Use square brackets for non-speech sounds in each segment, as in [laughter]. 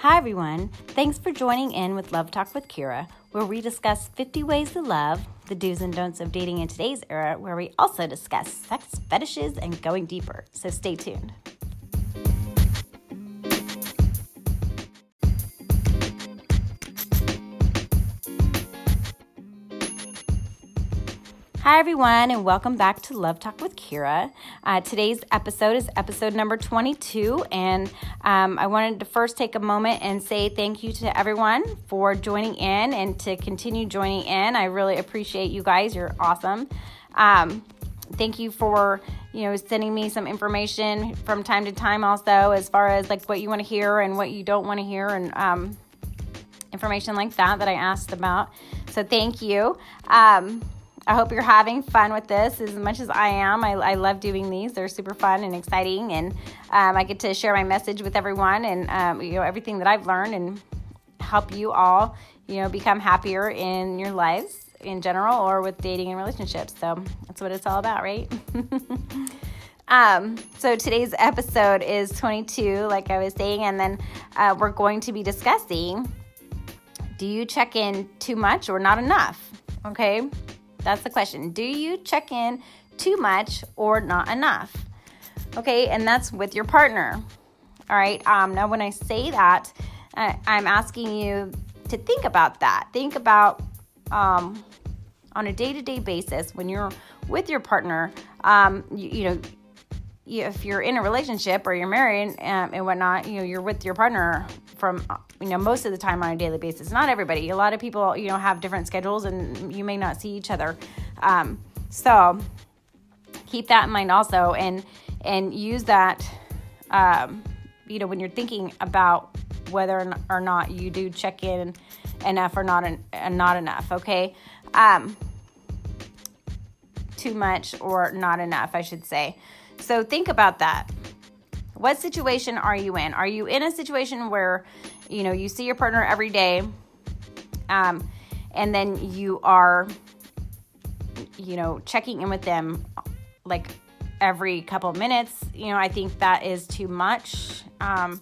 Hi, everyone. Thanks for joining in with Love Talk with Kira, where we discuss 50 ways to love, the do's and don'ts of dating in today's era, where we also discuss sex, fetishes, and going deeper. So stay tuned. Hi, everyone, and welcome back to Love Talk with Kira. Uh, today's episode is episode number 22, and um, I wanted to first take a moment and say thank you to everyone for joining in and to continue joining in. I really appreciate you guys. You're awesome. Um, thank you for you know sending me some information from time to time also as far as like what you want to hear and what you don't want to hear and um, information like that that i asked about so thank you um, I hope you're having fun with this as much as I am. I, I love doing these; they're super fun and exciting, and um, I get to share my message with everyone and um, you know everything that I've learned and help you all you know become happier in your lives in general or with dating and relationships. So that's what it's all about, right? [laughs] um, so today's episode is 22, like I was saying, and then uh, we're going to be discussing: Do you check in too much or not enough? Okay that's the question. Do you check in too much or not enough? Okay, and that's with your partner. All right. Um, now, when I say that, I, I'm asking you to think about that. Think about um, on a day to day basis when you're with your partner, um, you, you, know, if you're in a relationship or you're married um, and whatnot, you know, you're with your partner from you know most of the time on a daily basis not everybody a lot of people you know have different schedules and you may not see each other. Um, so keep that in mind also and and use that um, you know when you're thinking about whether or not you do check in enough or not and not enough okay? Um, too much or not enough i should say. So think about that what situation are you in? Are you in a situation where, you know, you see your partner every day, um, and then you are, you know, checking in with them like every couple minutes? You know, I think that is too much. Um,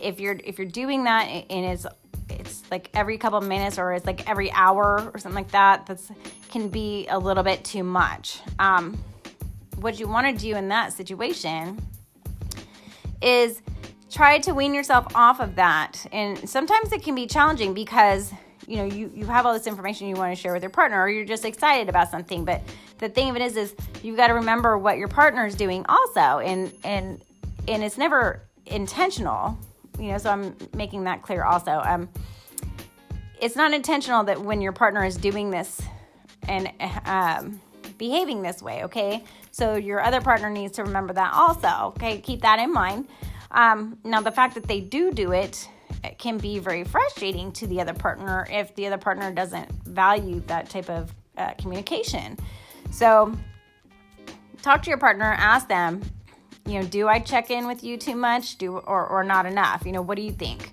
if you're if you're doing that and it's it's like every couple minutes or it's like every hour or something like that, that's can be a little bit too much. Um, what you want to do in that situation is try to wean yourself off of that. And sometimes it can be challenging because you know you, you have all this information you want to share with your partner or you're just excited about something but the thing of it is is you've got to remember what your partner is doing also and and and it's never intentional you know so i'm making that clear also um it's not intentional that when your partner is doing this and um behaving this way, okay? So your other partner needs to remember that also, okay? Keep that in mind. Um, now, the fact that they do do it, it can be very frustrating to the other partner if the other partner doesn't value that type of uh, communication. So, talk to your partner, ask them, you know, do I check in with you too much, do or or not enough? You know, what do you think?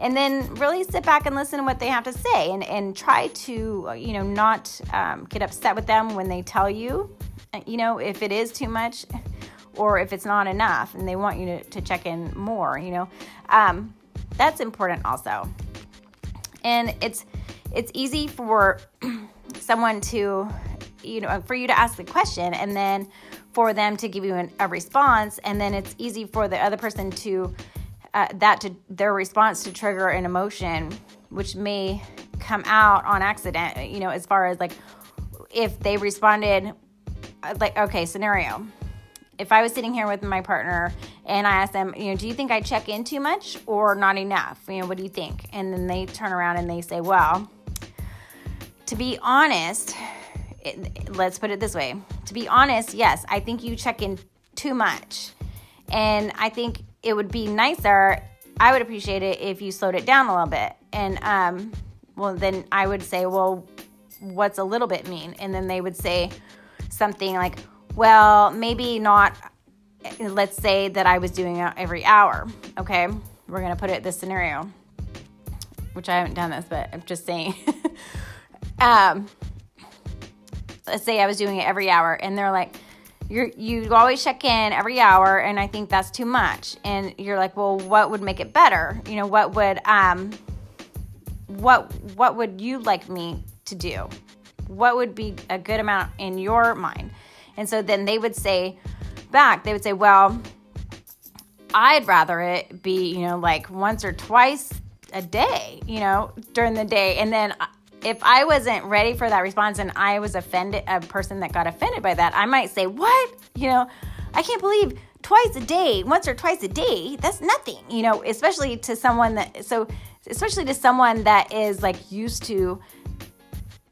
and then really sit back and listen to what they have to say and, and try to you know not um, get upset with them when they tell you you know if it is too much or if it's not enough and they want you to, to check in more you know um, that's important also. And it's it's easy for [clears throat] someone to you know for you to ask the question and then for them to give you an, a response and then it's easy for the other person to uh, that to their response to trigger an emotion which may come out on accident you know as far as like if they responded like okay scenario if i was sitting here with my partner and i asked them you know do you think i check in too much or not enough you know what do you think and then they turn around and they say well to be honest it, let's put it this way to be honest yes i think you check in too much and i think it would be nicer. I would appreciate it if you slowed it down a little bit. And um, well, then I would say, well, what's a little bit mean? And then they would say something like, well, maybe not. Let's say that I was doing it every hour. Okay, we're gonna put it this scenario, which I haven't done this, but I'm just saying. [laughs] um, let's say I was doing it every hour, and they're like, you're you always check in every hour and i think that's too much and you're like well what would make it better you know what would um what what would you like me to do what would be a good amount in your mind and so then they would say back they would say well i'd rather it be you know like once or twice a day you know during the day and then uh, if I wasn't ready for that response and I was offended, a person that got offended by that, I might say, What? You know, I can't believe twice a day, once or twice a day, that's nothing, you know, especially to someone that, so, especially to someone that is like used to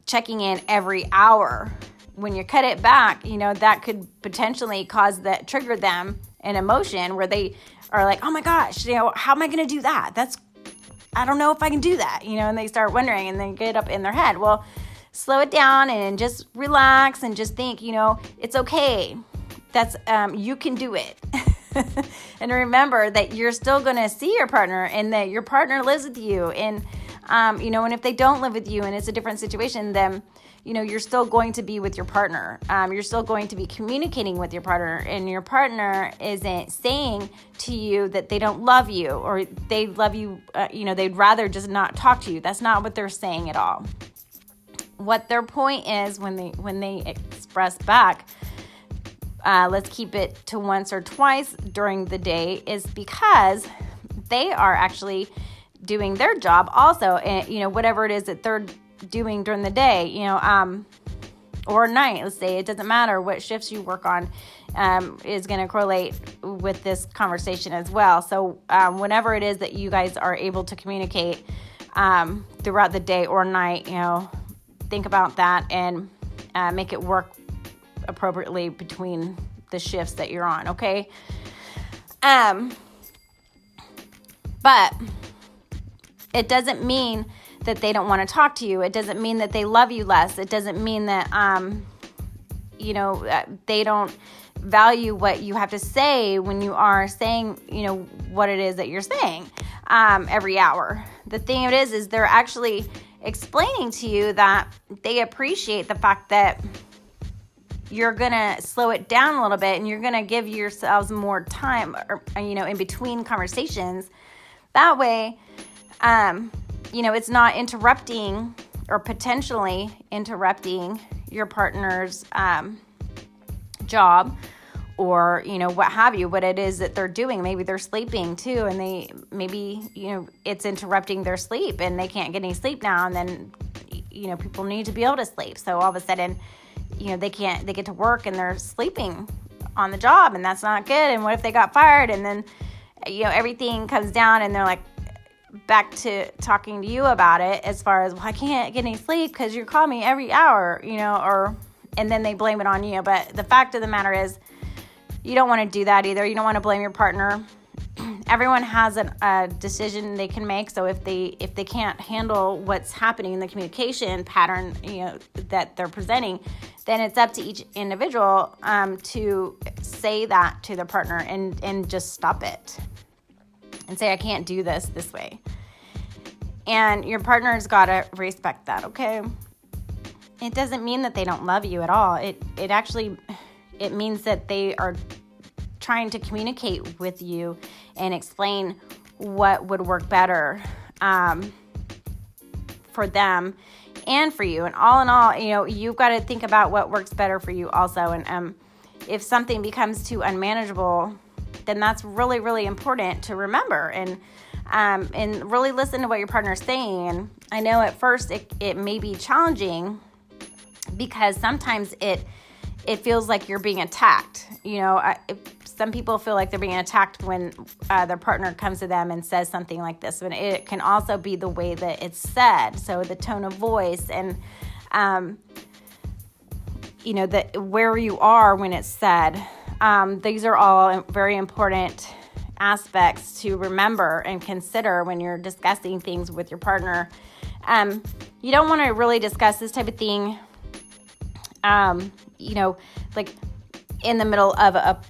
checking in every hour. When you cut it back, you know, that could potentially cause that, trigger them an emotion where they are like, oh my gosh, you know, how am I going to do that? That's I don't know if I can do that, you know, and they start wondering and they get up in their head. Well, slow it down and just relax and just think, you know, it's okay. That's, um, you can do it. [laughs] [laughs] and remember that you're still going to see your partner and that your partner lives with you. And, um, you know, and if they don't live with you and it's a different situation, then, you know you're still going to be with your partner um, you're still going to be communicating with your partner and your partner isn't saying to you that they don't love you or they love you uh, you know they'd rather just not talk to you that's not what they're saying at all what their point is when they when they express back uh, let's keep it to once or twice during the day is because they are actually doing their job also and you know whatever it is that they're doing during the day, you know, um, or night, let's say. It doesn't matter what shifts you work on, um, is going to correlate with this conversation as well. So, um, whenever it is that you guys are able to communicate um, throughout the day or night, you know, think about that and uh, make it work appropriately between the shifts that you're on, okay? Um, but it doesn't mean that they don't want to talk to you. It doesn't mean that they love you less. It doesn't mean that, um, you know, uh, they don't value what you have to say when you are saying, you know, what it is that you're saying um, every hour. The thing it is, is they're actually explaining to you that they appreciate the fact that you're gonna slow it down a little bit and you're gonna give yourselves more time or, you know in between conversations. That way um, you know, it's not interrupting or potentially interrupting your partner's um, job or you know what have you what it is that they're doing. Maybe they're sleeping too and they maybe you know it's interrupting their sleep and they can't get any sleep now and then you know people need to be able to sleep. So all of a sudden you know they can't they get to work and they're sleeping on the job and that's not good and what if they got fired and then you know everything comes down and they're like back to talking to you about it as far as well, I can't get any sleep because you call me every hour, you know, or and then they blame it on you. But the fact of the matter is, you don't want to do that either. You don't want to blame your partner. [clears throat] Everyone has a decision they can make. So if they if they can't handle what's happening in the communication pattern, you know that they're presenting, then it's up to each individual um, to say that to their partner and and just stop it and say, I can't do this this way. And your partner's got to respect that, okay? It doesn't mean that they don't love you at all. It it actually it means that they are trying to communicate with you and explain what would work better um, for them and for you. And all in all, you know, you've got to think about what works better for you also. And um, if something becomes too unmanageable, then that's really, really important to remember and um, and really listen to what your partner is saying. And I know at first it, it may be challenging because sometimes it it feels like you're being attacked. You know, I, some people feel like they're being attacked when uh, their partner comes to them and says something like this. But it can also be the way that it's said, so the tone of voice and. Um, you know the, where you are when it's said um, these are all very important aspects to remember and consider when you're discussing things with your partner. Um, you don't want to really discuss this type of thing, um, you know, like in the middle of a, a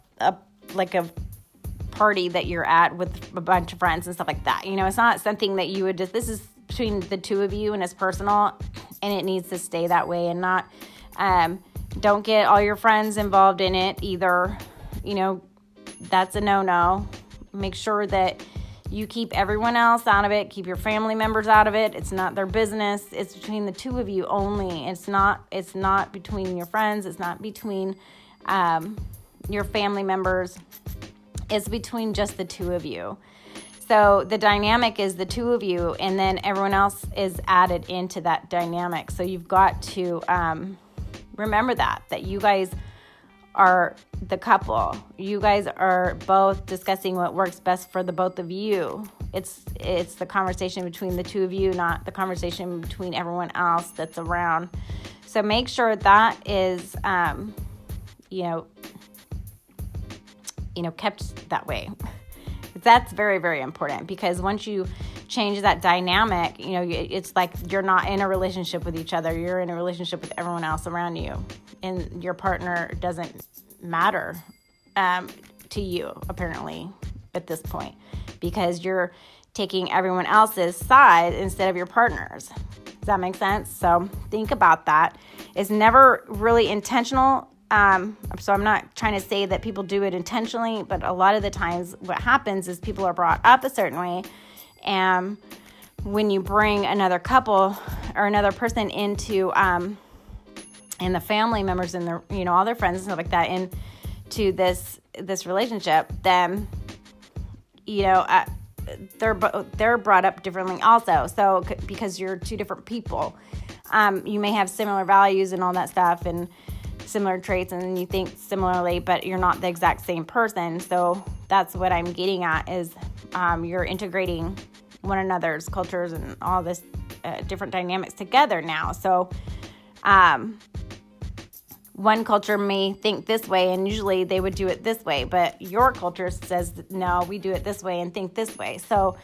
like a party that you're at with a bunch of friends and stuff like that. You know, it's not something that you would just. This is between the two of you and it's personal, and it needs to stay that way and not. Um, Don't get all your friends involved in it either. You know, that's a no no. Make sure that you keep everyone else out of it, keep your family members out of it. It's not their business. It's between the two of you only. It's not it's not between your friends, it's not between um, your family members. is between just the two of you. So the dynamic is the two of you, and then everyone else is added into that dynamic. So you've got to um, remember that that you guys are the couple. You guys are both discussing what works best for the both of you. It's it's the conversation between the two of you, not the conversation between everyone else that's around. So make sure that is, um, you know, you know, kept that way. [laughs] That's very very important because once you change that dynamic, you know, it's like you're not in a relationship with each other. You're in a relationship with everyone else around you, and your partner doesn't matter um, to you, apparently, at this point, because you're taking everyone else's side instead of your partner's. Does that make sense? So think about that. It's never really intentional. Um, so I'm not trying to say that people do it intentionally, but a lot of the times what happens is people are brought up a certain way. And when you bring another couple or another person into um, and the family members and their you know all their friends and stuff like that into this this relationship then you know uh, they're they're brought up differently also so because you're two different people um, you may have similar values and all that stuff and similar traits and you think similarly but you're not the exact same person so that's what i'm getting at is um, you're integrating one another's cultures and all this uh, different dynamics together now so um, one culture may think this way and usually they would do it this way, but your culture says, no, we do it this way and think this way. So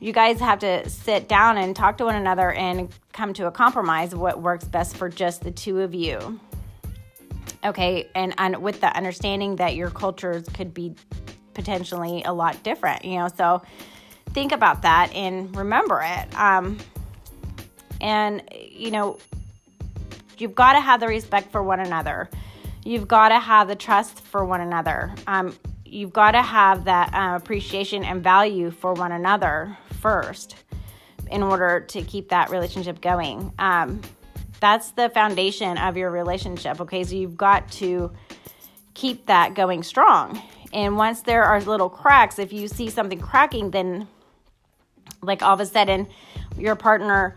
you guys have to sit down and talk to one another and come to a compromise what works best for just the two of you. Okay, and, and with the understanding that your cultures could be potentially a lot different, you know, so think about that and remember it. Um, and, you know, You've got to have the respect for one another. You've got to have the trust for one another. Um, you've got to have that uh, appreciation and value for one another first in order to keep that relationship going. Um, that's the foundation of your relationship. Okay, so you've got to keep that going strong. And once there are little cracks, if you see something cracking, then like all of a sudden your partner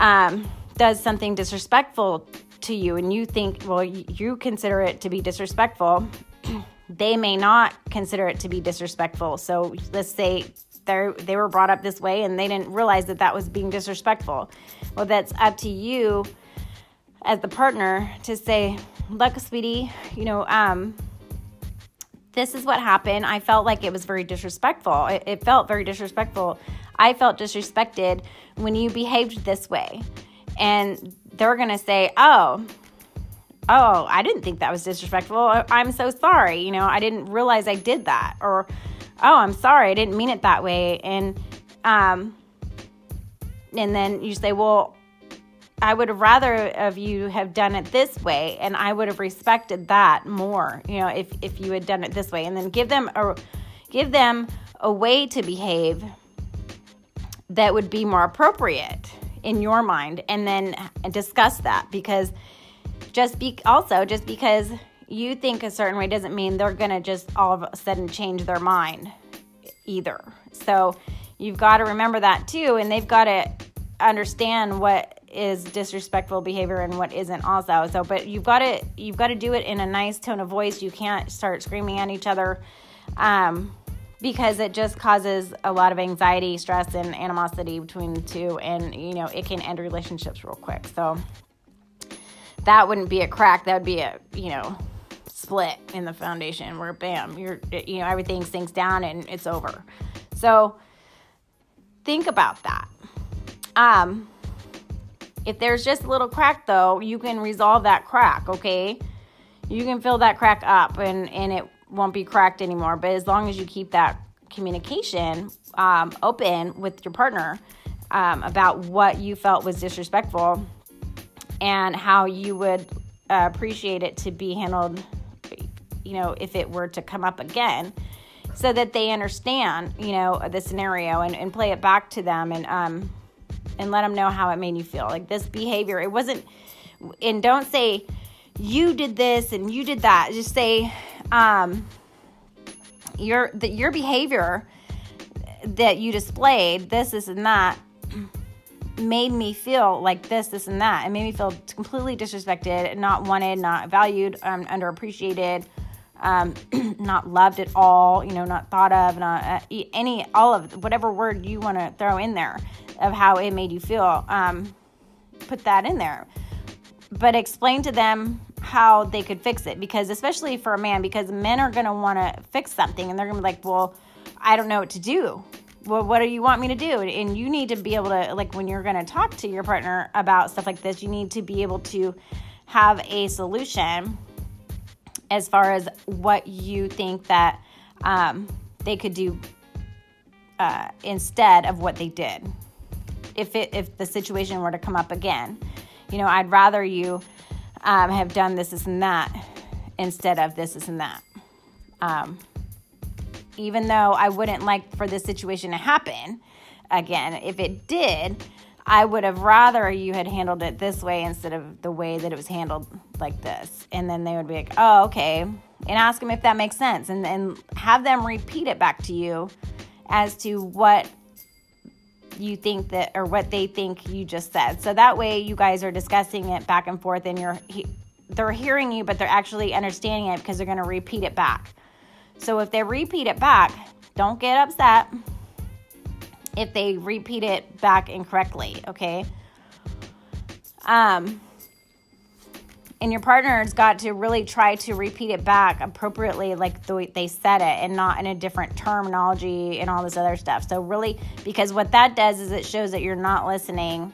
um, does something disrespectful to you and you think, well, you consider it to be disrespectful, [clears throat] they may not consider it to be disrespectful. So let's say they they were brought up this way and they didn't realize that that was being disrespectful. Well, that's up to you as the partner to say, look, sweetie, you know, um, this is what happened. I felt like it was very disrespectful. It, it felt very disrespectful. I felt disrespected when you behaved this way and they're going to say, "Oh, oh, I didn't think that was disrespectful. I'm so sorry. You know, I didn't realize I did that." Or, "Oh, I'm sorry. I didn't mean it that way." And um and then you say, "Well, I would rather of you have done it this way, and I would have respected that more. You know, if if you had done it this way, and then give them a give them a way to behave that would be more appropriate in your mind and then discuss that because just be also just because you think a certain way doesn't mean they're going to just all of a sudden change their mind either. So you've got to remember that too and they've got to understand what is disrespectful behavior and what isn't also. So but you've got to you've got to do it in a nice tone of voice. You can't start screaming at each other. Um, because it just causes a lot of anxiety, stress, and animosity between the two, and you know it can end relationships real quick. So that wouldn't be a crack; that would be a you know split in the foundation where bam, you're you know everything sinks down and it's over. So think about that. Um, if there's just a little crack though, you can resolve that crack. Okay, you can fill that crack up, and and it won't be cracked anymore. But as long as you keep that communication um, open with your partner um, about what you felt was disrespectful and how you would uh, appreciate it to be handled, you know, if it were to come up again, so that they understand, you know, the scenario and, and play it back to them and um and let them know how it made you feel. Like this behavior, it wasn't, and don't say you did this and you did that. Just say um your that your behavior that you displayed, this, this, and that made me feel like this, this, and that. It made me feel completely disrespected, not wanted, not valued, um, underappreciated, um, [clears throat] not loved at all, you know, not thought of, not uh, any, all of whatever word you want to throw in there of how it made you feel. Um, put that in there. But explain to them how they could fix it because, especially for a man, because men are going to want to fix something and they're going to be like, well, I don't know what to do well, what do you want me to do? And you need to be able to, like, when you're going to talk to your partner about stuff like this, you need to be able to have a solution as far as what you think that um, they could do uh, instead of what they did. If it if the situation were to come up again, you know, I'd rather you um, have done this, this, and that instead of this, this, and that. Um, even though I wouldn't like for this situation to happen again. If it did, I would have rather you had handled it this way instead of the way that it was handled like this. And then they would be like, oh, okay. And ask them if that makes sense and then have them repeat it back to you as to what you think that or what they think you just said. So that way you guys are discussing it back and forth and you're they're hearing you but they're actually understanding it because they're going to repeat it back. So if they repeat it back, don't get upset if they repeat it back incorrectly, okay? Um, and your partner's got to really try to repeat it back appropriately like the way they said it and not in a different terminology and all this other stuff so really because what that does is it shows that you're not listening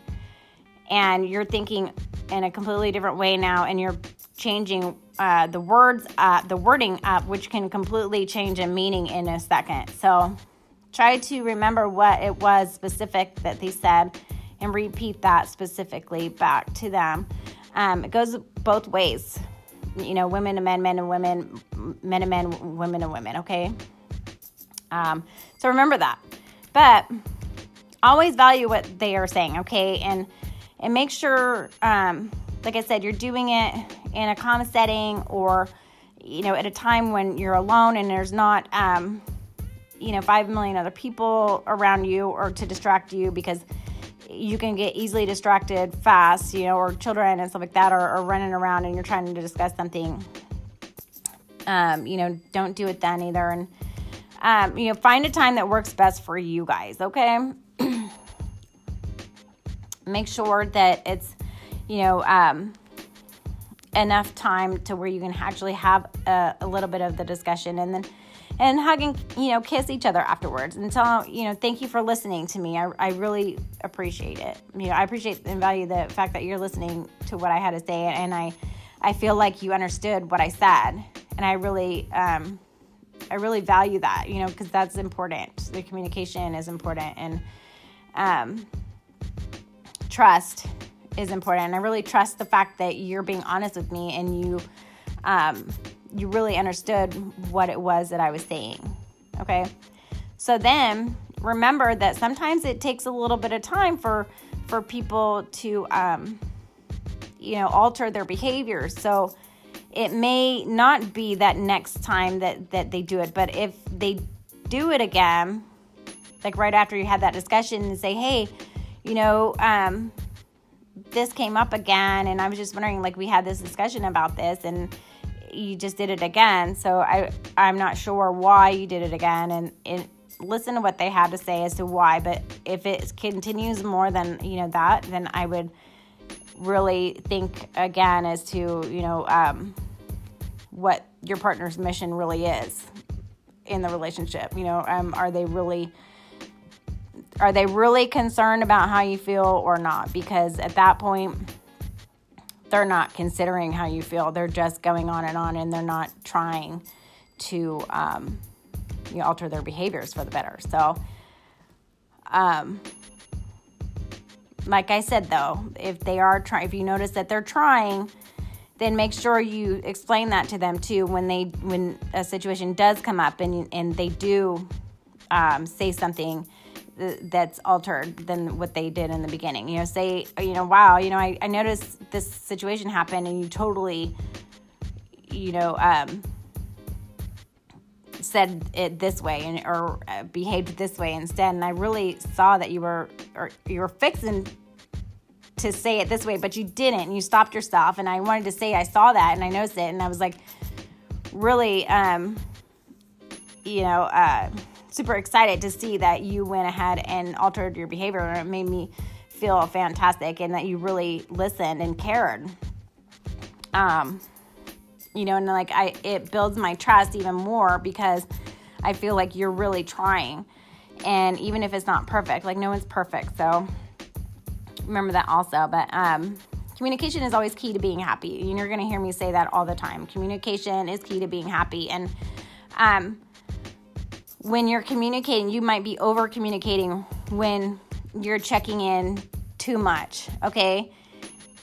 and you're thinking in a completely different way now and you're changing uh, the words up, the wording up, which can completely change a meaning in a second. So try to remember what it was specific that they said and repeat that specifically back to them. Um, it goes both ways, you know, women and men, men and women, men and men, women and women, okay? Um, so remember that. But always value what they are saying, okay? And and make sure um, like I said, you're doing it in a calm setting or, you know, at a time when you're alone and there's not, um, you know, five million other people around you or to distract you because you can get easily distracted fast, you know, or children and stuff like that are, are running around and you're trying to discuss something. Um, you know, don't do it then either. And, um, you know, find a time that works best for you guys, okay? [clears throat] Make sure that it's you know, um, enough time to where you can actually have a, a, little bit of the discussion and then and hug and you know kiss each other afterwards and tell you know thank you for listening to me. I, I really appreciate it. You know i appreciate and value the fact that you're listening to what i had to say and i i feel like you understood what i said and i really um i really value that you know because that's important. The communication is important and um trust is important. And I really trust the fact that you're being honest with me and you um, you really understood what it was that I was saying. Okay. So then remember that sometimes it takes a little bit of time for for people to um, you know alter their behavior. So it may not be that next time that that they do it, but if they do it again, like right after you had that discussion and say, hey, you know, um, this came up again and I was just wondering like we had this discussion about this and you just did it again. So I I'm not sure why you did it again and it, listen to what they had to say as to why, but if it continues more than, you know, that, then I would really think again as to, you know, um, what your partner's mission really is in the relationship. You know, um, are they really are they really concerned about how you feel or not? Because at that point, they're not considering how you feel. They're just going on and on, and they're not trying to um, you know, alter their behaviors for the better. So, um, like I said, though, if they are trying, if you notice that they're trying then make sure you explain that to them too when they when a situation does come up and and they do um, say something that's altered than what they did in the beginning. You know, say, you know, wow, you know, I, I noticed this situation happened and you totally, you know, um, said it this way and or uh, behaved this way instead. And I really saw that you were or you were fixing to say it this way but you didn't. And you stopped yourself. And I wanted to say I saw that and I noticed it. And I was like really um you know uh super excited to see that you went ahead and altered your behavior and it made me feel fantastic and that you really listened and cared. Um you know and like i it builds my trust even more because i feel like you're really trying. And even if it's not perfect like no one's perfect so remember that also. But um communication is always key to being happy. And you're going to hear me say that all the time. Communication is key to being happy. And um when you're communicating you might be over communicating when you're checking in too much okay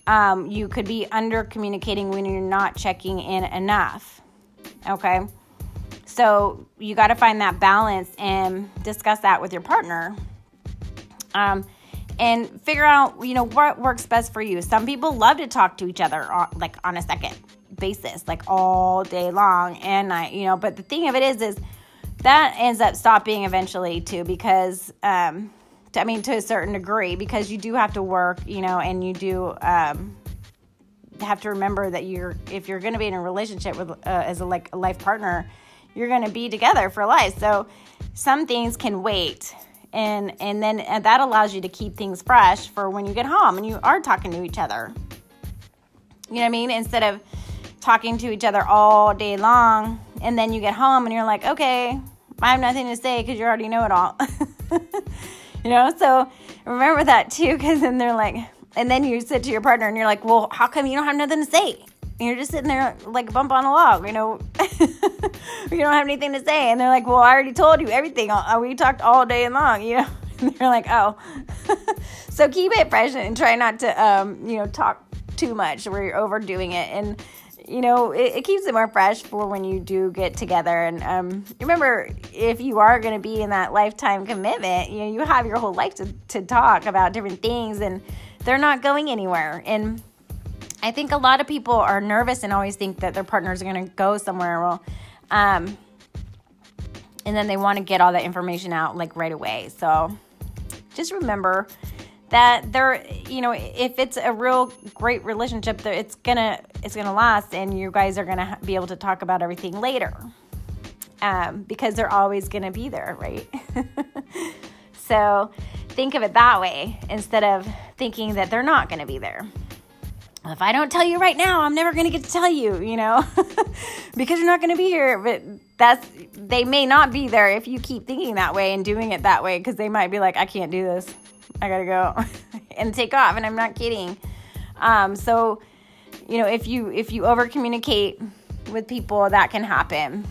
um, you could be under communicating when you're not checking in enough. Okay. So you got to find that balance and discuss that with your partner. Um, and figure out, you know, what works best for you. Some people love to talk to each other on, like on a second basis, like all day long and night, you know, but the thing of it is, is that ends up stopping eventually too, because, um, I mean, to a certain degree, because you do have to work, you know, and you do um, have to remember that you're, if you're going to be in a relationship with, uh, as a like a life partner, you're going to be together for life. So some things can wait, and and then and that allows you to keep things fresh for when you get home and you are talking to each other. You know what I mean? Instead of talking to each other all day long, and then you get home and you're like, okay, I have nothing to say because you already know it all. [laughs] you know so remember that too because then they're like and then you sit to your partner and you're like well how come you don't have nothing to say? And you're just sitting there like a bump on a log you know? [laughs] You don't have anything to say. And they're like well i already told you everything. Uh, we talked all day long [laughs] you know? And they're like oh. So keep it fresh and try not to um, you know talk too much where you're overdoing it. And you know, it, it, keeps it more fresh for when you do get together. And um, remember, if you are going to be in that lifetime commitment, you know, you have your whole life to, to talk about different things and they're not going anywhere. And I think a lot of people are nervous and always think that their partners are going to go somewhere. Well, um, and then they want to get all that information out like right away. So just remember that there you know if it's a real great relationship it's gonna it's gonna last and you guys are gonna be able to talk about everything later. Um, because they're always gonna be there right? [laughs] So think of it that way instead of thinking that they're not gonna be there. If i don't tell you right now i'm never gonna get to tell you you know? [laughs] Because you're not gonna be here but that's they may not be there if you keep thinking that way and doing it that way because they might be like i can't do this I gotta go [laughs] and take off. And I'm not kidding. Um, so, you know, if you if you over communicate with people, that can happen.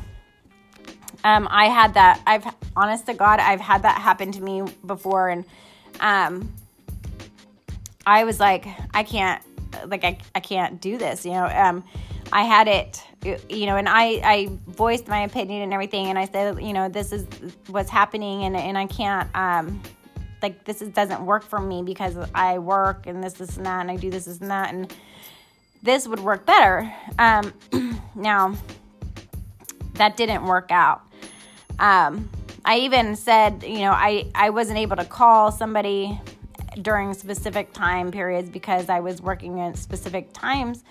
Um, I had that. I've honest to God, I've had that happen to me before, and um, I was like, I can't, like, I, I can't do this. You know, um, I had it, you know, and I, I voiced my opinion and everything, and I said, you know, this is what's happening, and and I can't, um, like this is, doesn't work for me because I work and this, this, and that, and I do this, this, and that, and this would work better. Um, [clears throat] now, that didn't work out. Um, I even said, you know, I, I wasn't able to call somebody during specific time periods because I was working at specific times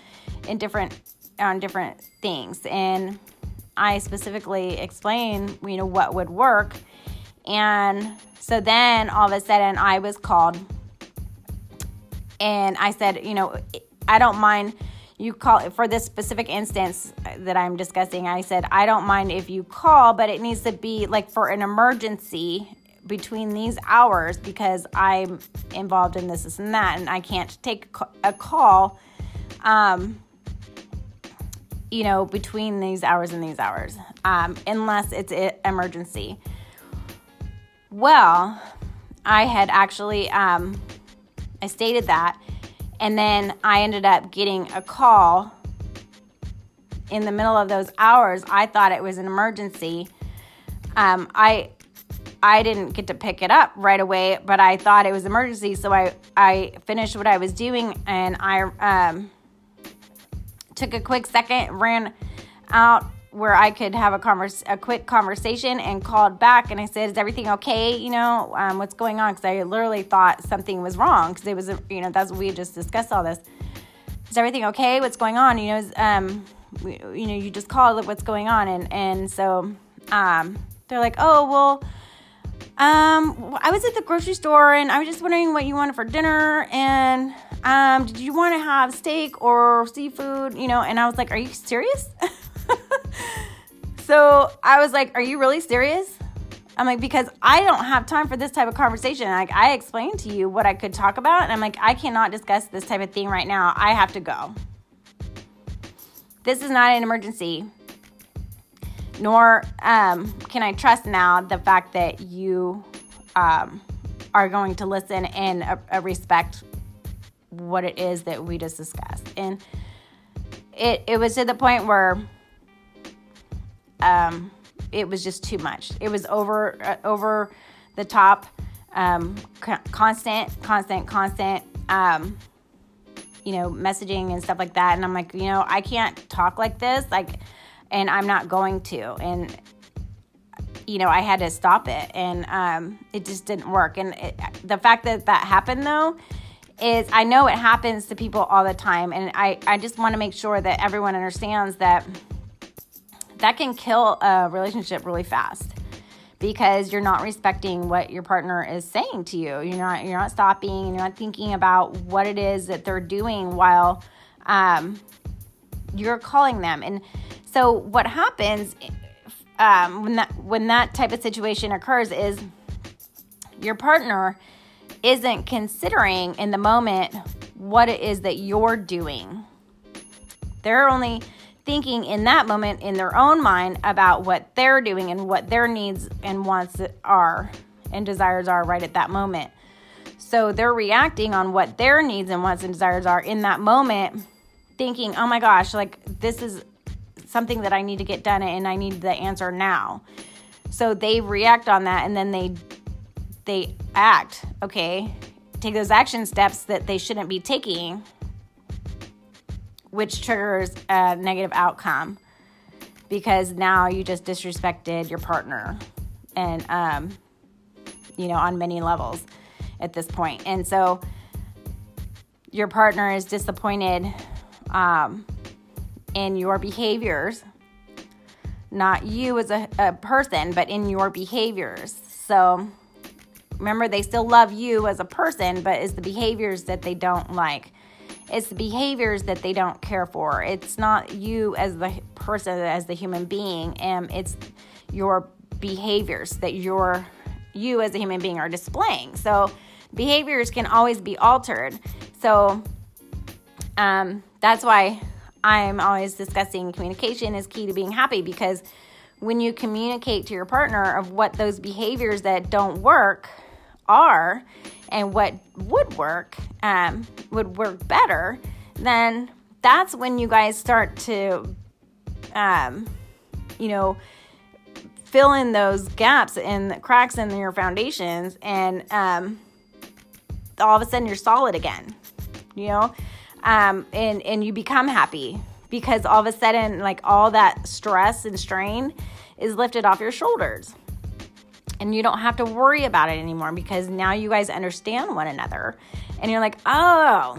in different on different things and I specifically explained, you know, what would work and so then all of a sudden I was called and I said, you know, I don't mind you call for this specific instance that I'm discussing. I said, I don't mind if you call, but it needs to be like for an emergency between these hours because I'm involved in this, this and that, and I can't take a call, um, you know, between these hours and these hours, um, unless it's an emergency. Well, I had actually um, I stated that, and then I ended up getting a call in the middle of those hours, I thought it was an emergency. Um, I I didn't get to pick it up right away, but I thought it was emergency, so I I finished what I was doing and I um, took a quick second, ran out where I could have a converse, a quick conversation, and called back and I said, "Is everything okay? You know, um, what's going on?" Because I literally thought something was wrong because it was, you know, that's we just discussed all this. Is everything okay? What's going on? You know, is, um, we, you know, you just called. What's going on? And and so um, they're like, "Oh well." Um, I was at the grocery store and I was just wondering what you wanted for dinner and um, did you want to have steak or seafood? You know, and I was like, Are you serious? [laughs] so I was like, Are you really serious? I'm like, because I don't have time for this type of conversation. Like, I explained to you what I could talk about, and I'm like, I cannot discuss this type of thing right now. I have to go. This is not an emergency nor um, can I trust now the fact that you um, are going to listen and uh, respect what it is that we just discussed. And it, it was to the point where um, it was just too much. It was over uh, over the top, um, constant, constant, constant. Um, you know, messaging and stuff like that. And I'm like, you know, I can't talk like this. Like, and I'm not going to. And you know, I had to stop it, and um, it just didn't work. And it, the fact that that happened, though, is I know it happens to people all the time, and I I just want to make sure that everyone understands that that can kill a relationship really fast because you're not respecting what your partner is saying to you. You're not you're not stopping. You're not thinking about what it is that they're doing while um, you're calling them and so what happens um, when that when that type of situation occurs is your partner isn't considering in the moment what it is that you're doing. They're only thinking in that moment in their own mind about what they're doing and what their needs and wants are and desires are right at that moment. So they're reacting on what their needs and wants and desires are in that moment, thinking, oh my gosh, like this is something that I need to get done and I need the answer now. So they react on that and then they they act, okay? Take those action steps that they shouldn't be taking which triggers a negative outcome because now you just disrespected your partner and um you know on many levels at this point. And so your partner is disappointed um, in your behaviors, not you as a, a person, but in your behaviors. So remember, they still love you as a person, but it's the behaviors that they don't like. It's the behaviors that they don't care for. It's not you as the person, as the human being, and it's your behaviors that you're you as a human being are displaying. So behaviors can always be altered. So um, that's why I'm always discussing communication is key to being happy because when you communicate to your partner of what those behaviors that don't work are and what would work um, would work better, then that's when you guys start to, um, you know, fill in those gaps and cracks in your foundations, and um, all of a sudden you're solid again. You know, um, and and you become happy because all of a sudden like all that stress and strain is lifted off your shoulders and you don't have to worry about it anymore because now you guys understand one another. And you're like oh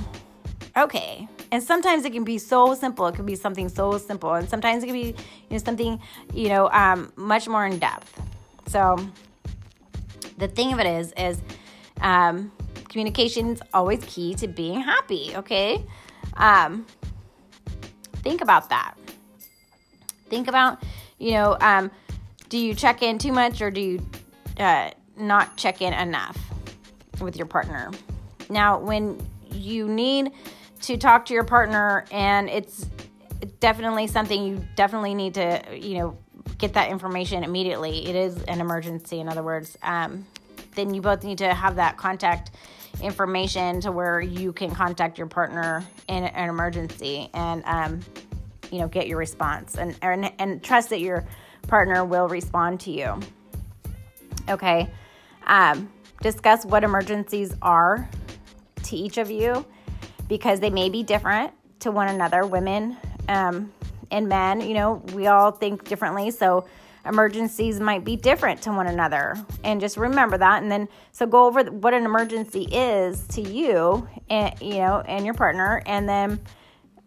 okay. And sometimes it can be so simple. It can be something so simple. And sometimes it can be you know something you know um, much more in depth. So the thing of it is is um, communication is always key to being happy, okay? Um, think about that. Think about, you know, um, do you check in too much or do you uh, not check in enough with your partner? Now, when you need to talk to your partner and it's definitely something you definitely need to, you know, get that information immediately. It is an emergency, in other words. Um, then you both need to have that contact information to where you can contact your partner in an emergency and um, you know, get your response and, and, and trust that your partner will respond to you. Okay. Um, discuss what emergencies are to each of you because they may be different to one another. Women um, and men, you know, we all think differently. So emergencies might be different to one another. And just remember that. And then, so go over what an emergency is to you and, you know, and your partner. And then,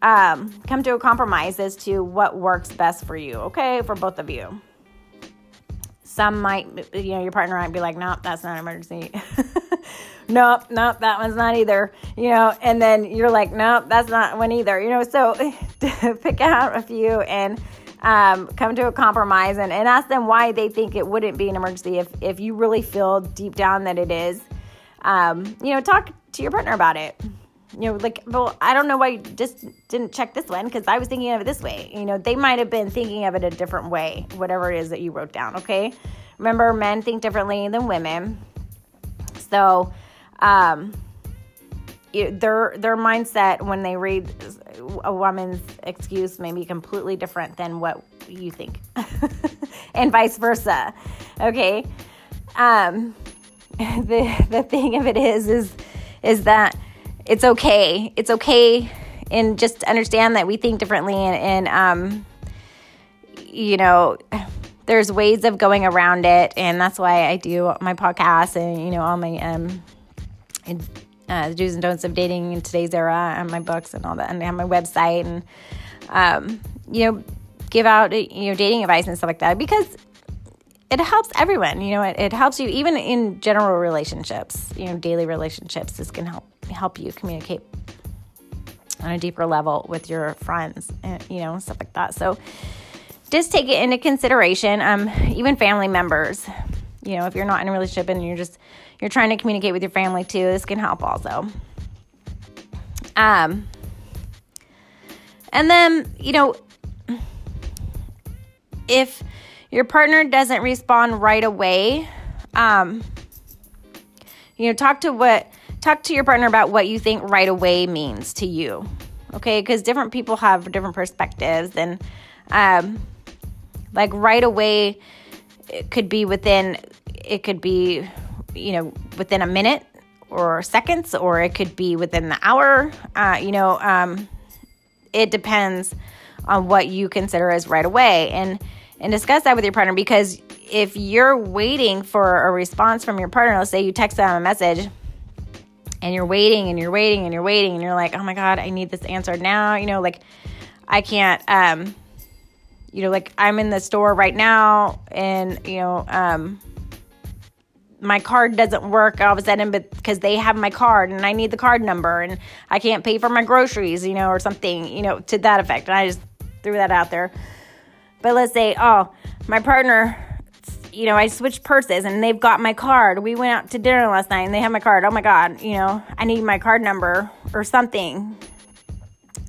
um, come to a compromise as to what works best for you, okay, for both of you. Some might, you know, your partner might be like, nope, that's not an emergency. [laughs] nope, nope, that one's not either, you know, and then you're like, nope, that's not one either, you know, so [laughs] pick out a few and um, come to a compromise and, and ask them why they think it wouldn't be an emergency if, if you really feel deep down that it is. Um, you know, talk to your partner about it. You know, like, well, I don't know why you just didn't check this one because I was thinking of it this way. You know, they might have been thinking of it a different way, whatever it is that you wrote down, okay? Remember, men think differently than women. So, um, their their mindset when they read a woman's excuse may be completely different than what you think, [laughs] and vice versa. Okay, um, [laughs] the the thing of it is is is that it's okay. It's okay, and just understand that we think differently, and, and um, you know there's ways of going around it and that's why i do my podcast and you know all my um uh, the do's and don'ts of dating in today's era and my books and all that and I have my website and um, you know give out you know dating advice and stuff like that because it helps everyone you know it, it helps you even in general relationships you know daily relationships this can help help you communicate on a deeper level with your friends and you know stuff like that so just take it into consideration um even family members you know if you're not in a relationship and you're just you're trying to communicate with your family too, this can help also. Um, and then, you know, if your partner doesn't respond right away, um, you know, talk to what talk to your partner about what you think right away means to you. Okay, because different people have different perspectives, and um, like right away, it could be within, it could be you know, within a minute or seconds, or it could be within the hour. Uh, you know, um, it depends on what you consider as right away, and and discuss that with your partner because if you're waiting for a response from your partner, let's say you text them a message and you're waiting and you're waiting and you're waiting and you're like, oh my god, I need this answered now. You know, like I can't. Um, you know, like I'm in the store right now, and you know, um, my card doesn't work all of a sudden but because they have my card and I need the card number and I can't pay for my groceries, you know, or something, you know, to that effect. And I just threw that out there. But let's say, oh, my partner, you know, I switched purses and they've got my card. We went out to dinner last night and they have my card. Oh my God, you know, I need my card number or something.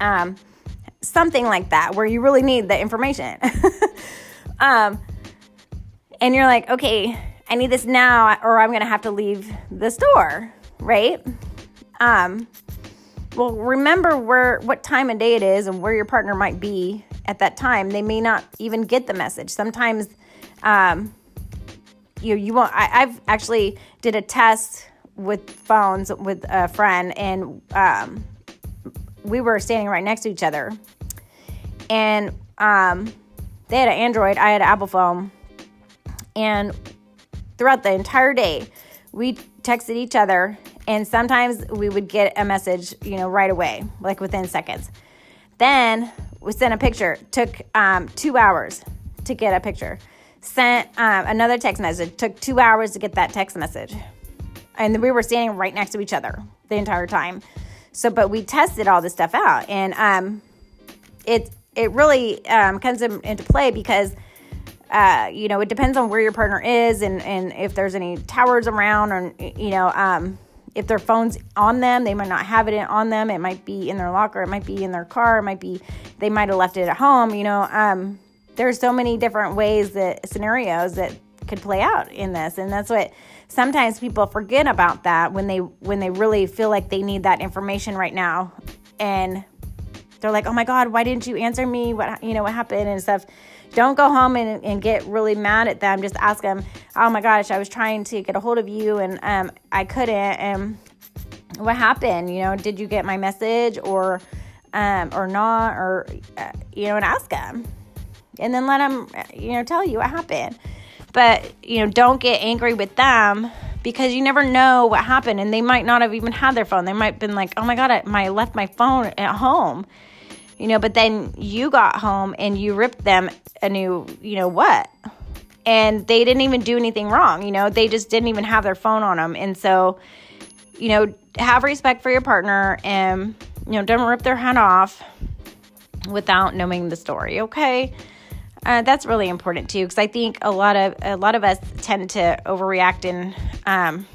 Um, something like that where you really need the information. [laughs] um, and you're like, okay, I need this now or I'm going to have to leave the store, right? Um, well, remember where what time of day it is and where your partner might be at that time. They may not even get the message. Sometimes, um, you you won't. I, I've actually did a test with phones with a friend, and um, we were standing right next to each other, and um, they had an Android, I had an Apple phone, and throughout the entire day. We texted each other, and sometimes we would get a message, you know, right away, like within seconds. Then we sent a picture. Took um, two hours to get a picture. Sent um, another text message. Took two hours to get that text message, and we were standing right next to each other the entire time. So, but we tested all this stuff out, and um, it it really um, comes into play because uh, you know, it depends on where your partner is and, and if there's any towers around or, you know, um, if their phone's on them, they might not have it on them. It might be in their locker. It might be in their car. It might be, they might have left it at home. You know, um, there's so many different ways that scenarios that could play out in this. And that's what sometimes people forget about that when they, when they really feel like they need that information right now. And they're like, oh my God, why didn't you answer me? What, you know, what happened and stuff. Don't go home and, and get really mad at them. Just ask them, oh my gosh, I was trying to get a hold of you and um, I couldn't. And what happened? You know, did you get my message or, um, or not? Or, uh, you know, and ask them. And then let them, you know, tell you what happened. But, you know, don't get angry with them because you never know what happened and they might not have even had their phone. They might have been like, "Oh my god, I, my left my phone at home." You know, but then you got home and you ripped them a new, you know what? And they didn't even do anything wrong, you know. They just didn't even have their phone on them. And so, you know, have respect for your partner and you know, don't rip their head off without knowing the story, okay? Uh, that's really important too, because I think a lot of a lot of us tend to overreact and um,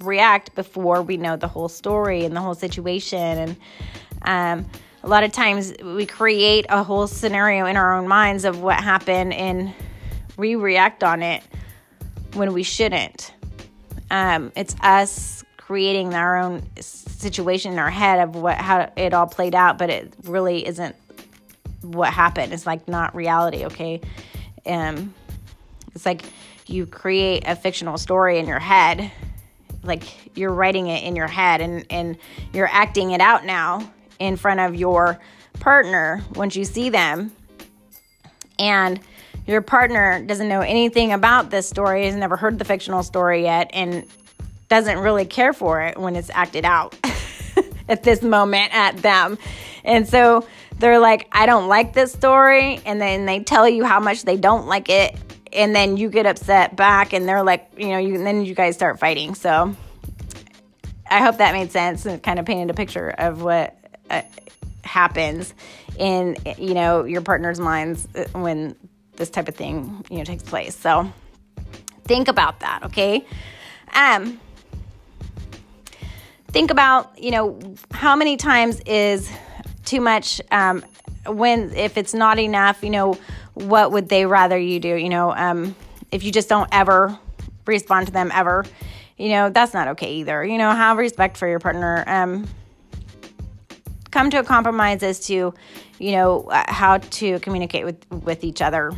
react before we know the whole story and the whole situation. And um, a lot of times we create a whole scenario in our own minds of what happened and we react on it when we shouldn't. Um, it's us creating our own situation in our head of what how it all played out, but it really isn't what happened. It's like not reality, okay? Um, it's like you create a fictional story in your head, like you're writing it in your head, and and you're acting it out now in front of your partner once you see them, and your partner doesn't know anything about this story, has never heard the fictional story yet, and doesn't really care for it when it's acted out [laughs] at this moment at them. And so they're like, I don't like this story. And then they tell you how much they don't like it. And then you get upset back, and they're like, you know, you, and then you guys start fighting. So I hope that made sense and kind of painted a picture of what uh, happens in, you know, your partner's minds uh, when this type of thing, you know, takes place. So think about that, okay? Um, think about, you know, how many times is too much um, when if it's not enough you know what would they rather you do you know um, if you just don't ever respond to them ever you know that's not okay either you know have respect for your partner um, come to a compromise as to you know uh, how to communicate with with each other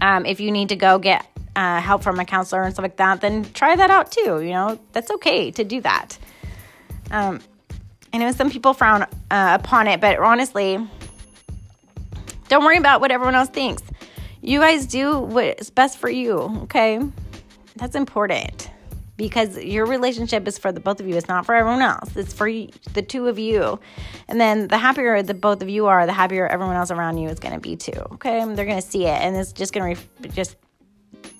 um, if you need to go get uh, help from a counselor and stuff like that then try that out too you know that's okay to do that um, I know some people frown uh, upon it, but honestly, don't worry about what everyone else thinks. You guys do what's best for you, okay? That's important because your relationship is for the both of you. It's not for everyone else. It's for the two of you. And then the happier the both of you are, the happier everyone else around you is going to be too. Okay? They're going to see it and it's just going to re- just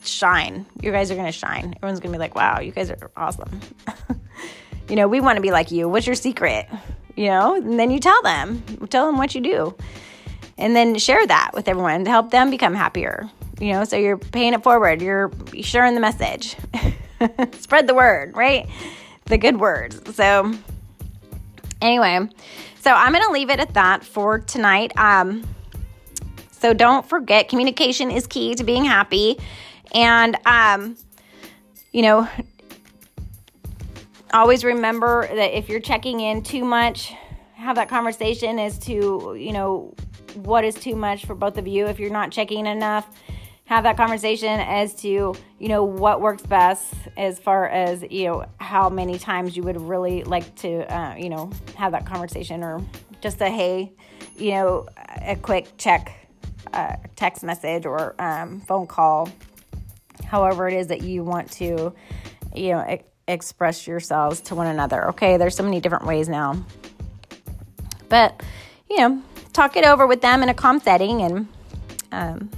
shine. You guys are going to shine. Everyone's going to be like, "Wow, you guys are awesome." [laughs] you know, we want to be like you. What's your secret? You know, and then you tell them, tell them what you do, and then share that with everyone to help them become happier. You know, so you're paying it forward, you're sharing the message, [laughs] [laughs] spread the word, right? The good words. So, anyway, so I'm going to leave it at that for tonight. Um, so don't forget, communication is key to being happy, and um, you know, always remember that if you're checking in too much, have that conversation as to, you know, what is too much for both of you. If you're not checking enough, have that conversation as to, you know, what works best as far as, you know, how many times you would really like to, uh, you know, have that conversation or just a, hey, you know, a quick check, uh, text message or um, phone call, however it is that you want to, you know, express yourselves to one another. Okay, there's so many different ways now. But, you know, talk it over with them in a calm setting and um,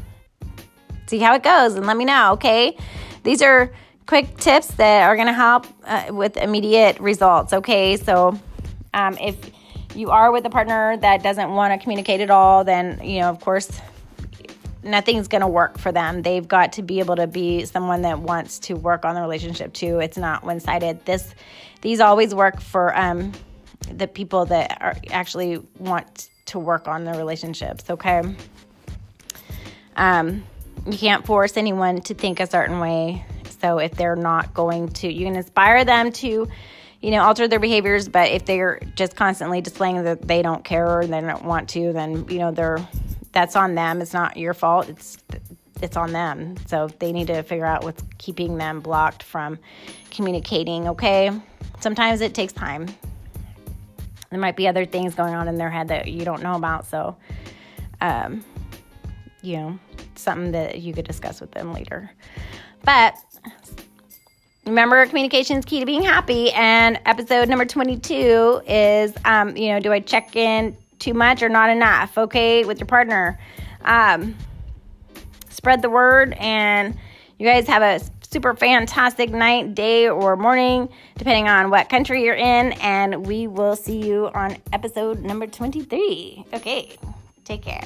see how it goes and let me know, okay? These are quick tips that are going to help uh, with immediate results, okay? So, um, if you are with a partner that doesn't want to communicate at all, then, you know, of course, nothing's going to work for them. They've got to be able to be someone that wants to work on the relationship too. It's not one sided. This, these always work for um, the people that are actually want to work on the relationships. Okay. Um, you can't force anyone to think a certain way. So if they're not going to, you can inspire them to, you know, alter their behaviors. But if they're just constantly displaying that they don't care or they don't want to, then you know they're that's on them. It's not your fault. It's it's on them. So they need to figure out what's keeping them blocked from communicating. Okay, sometimes it takes time. There might be other things going on in their head that you don't know about. So, um, you know, something that you could discuss with them later. But remember, communication is key to being happy. And episode number 22 is, um, you know, do I check in too much or not enough? Okay, with your partner. Um, spread the word, and you guys have a super fantastic night, day, or morning, depending on what country you're in. And we will see you on episode number 23. Okay, take care.